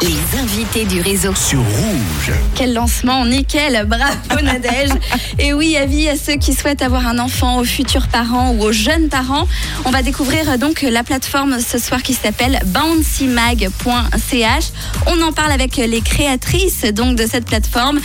Les invités du réseau. sur Rouge. Quel lancement, nickel, bravo Nadège. Et oui, avis à ceux qui souhaitent avoir un enfant, aux futurs parents ou aux jeunes parents. On va découvrir donc la plateforme ce soir qui s'appelle bouncymag.ch. On en parle avec les créatrices donc de cette plateforme.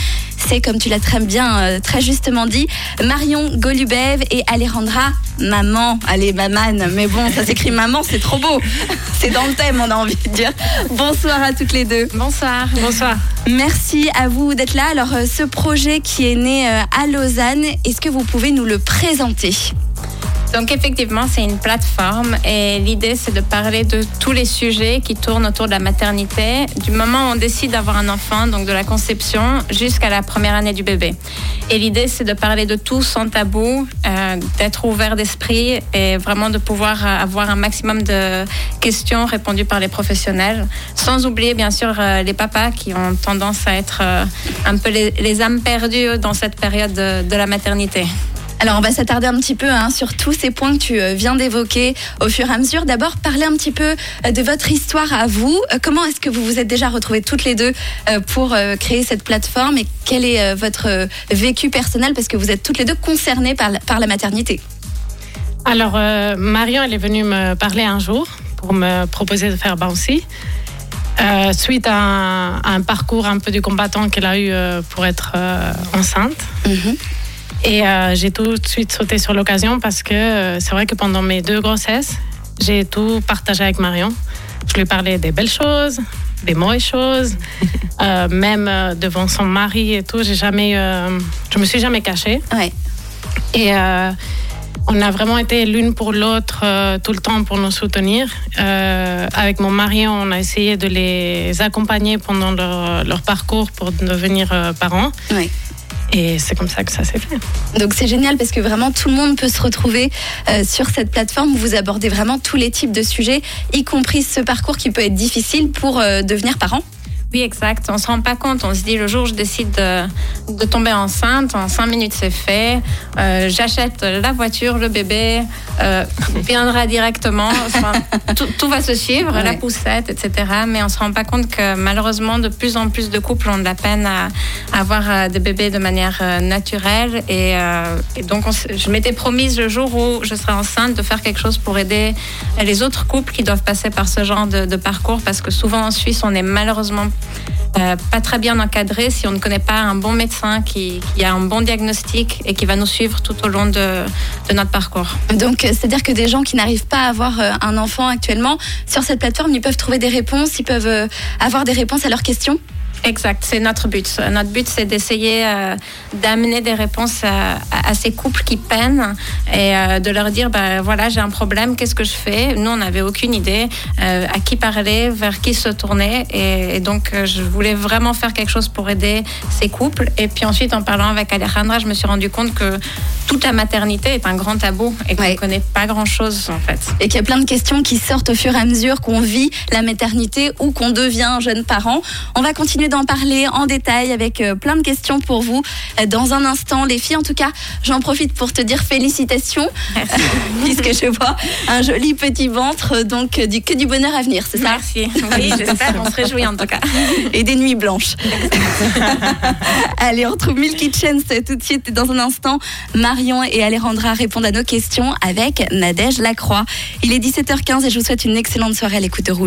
C'est comme tu l'as très bien, euh, très justement dit, Marion Golubev et Alejandra Maman. Allez, Maman, mais bon, ça s'écrit Maman, c'est trop beau. C'est dans le thème, on a envie de dire. Bonsoir à toutes les deux. Bonsoir. Bonsoir. Merci à vous d'être là. Alors, euh, ce projet qui est né euh, à Lausanne, est-ce que vous pouvez nous le présenter? Donc effectivement, c'est une plateforme et l'idée c'est de parler de tous les sujets qui tournent autour de la maternité, du moment où on décide d'avoir un enfant, donc de la conception jusqu'à la première année du bébé. Et l'idée c'est de parler de tout sans tabou, euh, d'être ouvert d'esprit et vraiment de pouvoir euh, avoir un maximum de questions répondues par les professionnels, sans oublier bien sûr euh, les papas qui ont tendance à être euh, un peu les, les âmes perdues dans cette période de- de la maternité. Alors, on va s'attarder un petit peu hein, sur tous ces points que tu euh, viens d'évoquer au fur et à mesure. D'abord, parler un petit peu euh, de votre histoire à vous. Euh, Comment est-ce que vous vous êtes déjà retrouvées toutes les deux pour créer cette plateforme et quel est votre vécu personnel? Parce que vous êtes toutes les deux concernées par la, par la maternité Alors, euh, Marion, elle est venue me parler un jour pour me proposer de faire Bouncy. Euh, suite à un, à un parcours un peu du combattant qu'elle a eu euh, pour être euh, enceinte. Et euh, j'ai tout de suite sauté sur l'occasion parce que euh, c'est vrai que pendant mes deux grossesses, j'ai tout partagé avec Marion. Je lui parlais des belles choses, des mauvaises choses, euh, même devant son mari et tout. J'ai jamais, je me suis jamais cachée. Ouais. Et on a vraiment été l'une pour l'autre tout le temps pour nous soutenir. Avec mon mari, on a essayé de les accompagner pendant leur, leur parcours pour devenir parents. Ouais. Et c'est comme ça que ça s'est fait. Donc c'est génial parce que vraiment tout le monde peut se retrouver euh, sur cette plateforme vous abordez vraiment tous les types de sujets, y compris ce parcours qui peut être difficile pour euh, devenir parent. Oui, exact. On se rend pas compte. On se dit le jour où je décide de, de tomber enceinte, en cinq minutes c'est fait. Euh, J'achète la voiture, le bébé euh, viendra directement. Enfin, tout, tout va se suivre, la poussette, etc. Mais on se rend pas compte que malheureusement de plus en plus de couples ont de la peine à, à avoir euh, des bébés de manière naturelle. Et, euh, et donc on je m'étais promise le jour où je serai enceinte de faire quelque chose pour aider les autres couples qui doivent passer par ce genre de, de parcours parce que souvent en Suisse on est malheureusement euh, pas très bien encadré si on ne connaît pas un bon médecin qui, a un bon diagnostic et qui va nous suivre tout au long de, de notre parcours. Donc euh, c'est-à-dire que des gens qui n'arrivent pas à avoir euh, un enfant actuellement sur cette plateforme, ils peuvent trouver des réponses, ils peuvent avoir des réponses à leurs questions? Exact, c'est notre but. Notre but, c'est d'essayer euh, d'amener des réponses à, ces couples qui peinent et euh, de leur dire, ben voilà, j'ai un problème, qu'est-ce que je fais? Nous, on n'avait aucune idée euh, à qui parler, vers qui se tourner. Et, et donc, je voulais vraiment faire quelque chose pour aider ces couples. Et puis ensuite, en parlant avec Alejandra, je me suis rendu compte que toute la maternité est un grand tabou et qu'on ne Ouais. connaît pas grand-chose, en fait. Et qu'il y a plein de questions qui sortent au fur et à mesure qu'on vit la maternité ou qu'on devient jeune parent. On va continuer d'en parler en détail avec euh, plein de questions pour vous euh, dans un instant. Les filles, en tout cas, j'en profite pour te dire félicitations, puisque je vois un joli petit ventre, euh, donc du, que du bonheur à venir, c'est ça Merci. Oui, j'espère. On se réjouit en tout cas. et des nuits blanches. Allez, on retrouve Milky Chance tout de suite dans un instant. Marion et Alejandra répondent à nos questions avec Nadège Lacroix. Il est 17h15 et je vous souhaite une excellente soirée à l'écoute Rouge.